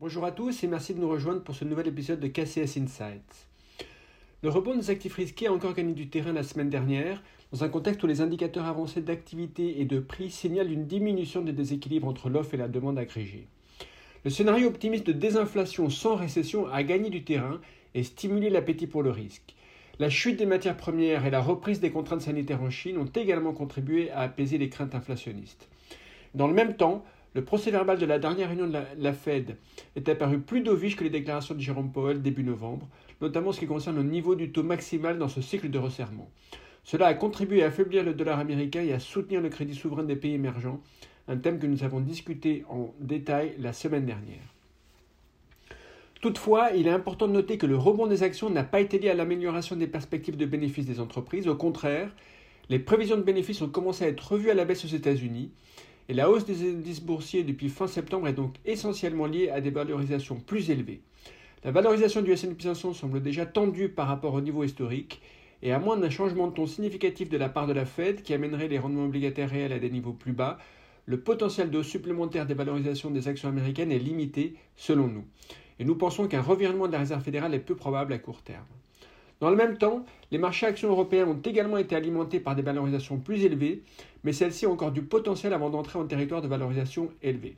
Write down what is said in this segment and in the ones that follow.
Bonjour à tous et merci de nous rejoindre pour ce nouvel épisode de KCS Insights. Le rebond des actifs risqués a encore gagné du terrain la semaine dernière, dans un contexte où les indicateurs avancés d'activité et de prix signalent une diminution des déséquilibres entre l'offre et la demande agrégée. Le scénario optimiste de désinflation sans récession a gagné du terrain et stimulé l'appétit pour le risque. La chute des matières premières et la reprise des contraintes sanitaires en Chine ont également contribué à apaiser les craintes inflationnistes. Dans le même temps, le procès verbal de la dernière réunion de la, Fed est apparu plus dovish que les déclarations de Jérôme Powell début novembre, notamment en ce qui concerne le niveau du taux maximal dans ce cycle de resserrement. Cela a contribué à affaiblir le dollar américain et à soutenir le crédit souverain des pays émergents, un thème que nous avons discuté en détail la semaine dernière. Toutefois, il est important de noter que le rebond des actions n'a pas été lié à l'amélioration des perspectives de bénéfices des entreprises. Au contraire, les prévisions de bénéfices ont commencé à être revues à la baisse aux États-Unis et la hausse des indices boursiers depuis fin septembre est donc essentiellement liée à des valorisations plus élevées. La valorisation du S&P 500 semble déjà tendue par rapport au niveau historique, et à moins d'un changement de ton significatif de la part de la Fed qui amènerait les rendements obligataires réels à des niveaux plus bas, le potentiel de supplémentaire des valorisations des actions américaines est limité selon nous. Et nous pensons qu'un revirement de la Réserve fédérale est peu probable à court terme. Dans le même temps, les marchés actions européens ont également été alimentés par des valorisations plus élevées, mais celles-ci ont encore du potentiel avant d'entrer en territoire de valorisation élevée.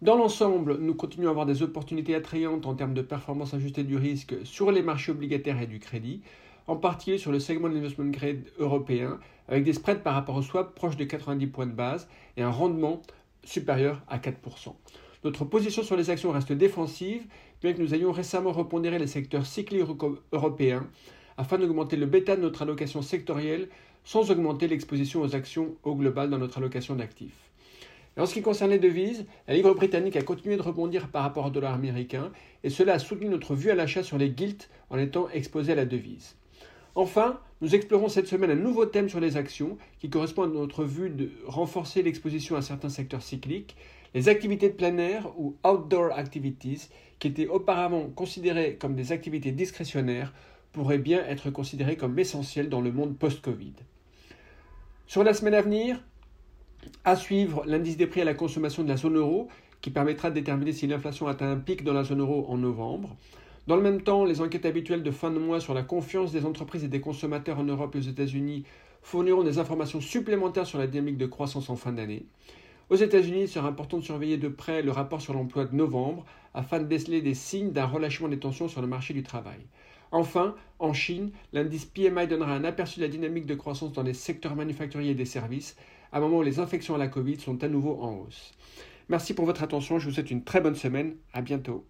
Dans l'ensemble, nous continuons à avoir des opportunités attrayantes en termes de performance ajustée du risque sur les marchés obligataires et du crédit, en particulier sur le segment de l'investment grade européen, avec des spreads par rapport au swap proches de 90 points de base et un rendement supérieur à 4%. Notre position sur les actions reste défensive, bien que nous ayons récemment repondéré les secteurs cycliques européens afin d'augmenter le bêta de notre allocation sectorielle sans augmenter l'exposition aux actions au global dans notre allocation d'actifs. en ce qui concerne les devises, la livre britannique a continué de rebondir par rapport au dollar américain et cela a soutenu notre vue à l'achat sur les gilts en étant exposé à la devise. Enfin, nous explorons cette semaine un nouveau thème sur les actions qui correspond à notre vue de renforcer l'exposition à certains secteurs cycliques, les activités de plein air ou outdoor activities, qui étaient auparavant considérées comme des activités discrétionnaires, pourraient bien être considérées comme essentielles dans le monde post-Covid. Sur la semaine à venir, à suivre l'indice des prix à la consommation de la zone euro, qui permettra de déterminer si l'inflation atteint un pic dans la zone euro en novembre. Dans le même temps, les enquêtes habituelles de fin de mois sur la confiance des entreprises et des consommateurs en Europe et aux États-Unis fourniront des informations supplémentaires sur la dynamique de croissance en fin d'année. Aux États-Unis, il sera important de surveiller de près le rapport sur l'emploi de novembre afin de déceler des signes d'un relâchement des tensions sur le marché du travail. Enfin, en Chine, l'indice PMI donnera un aperçu de la dynamique de croissance dans les secteurs manufacturiers et des services, à un moment où les infections à la Covid sont à nouveau en hausse. Merci pour votre attention, je vous souhaite une très bonne semaine, à bientôt.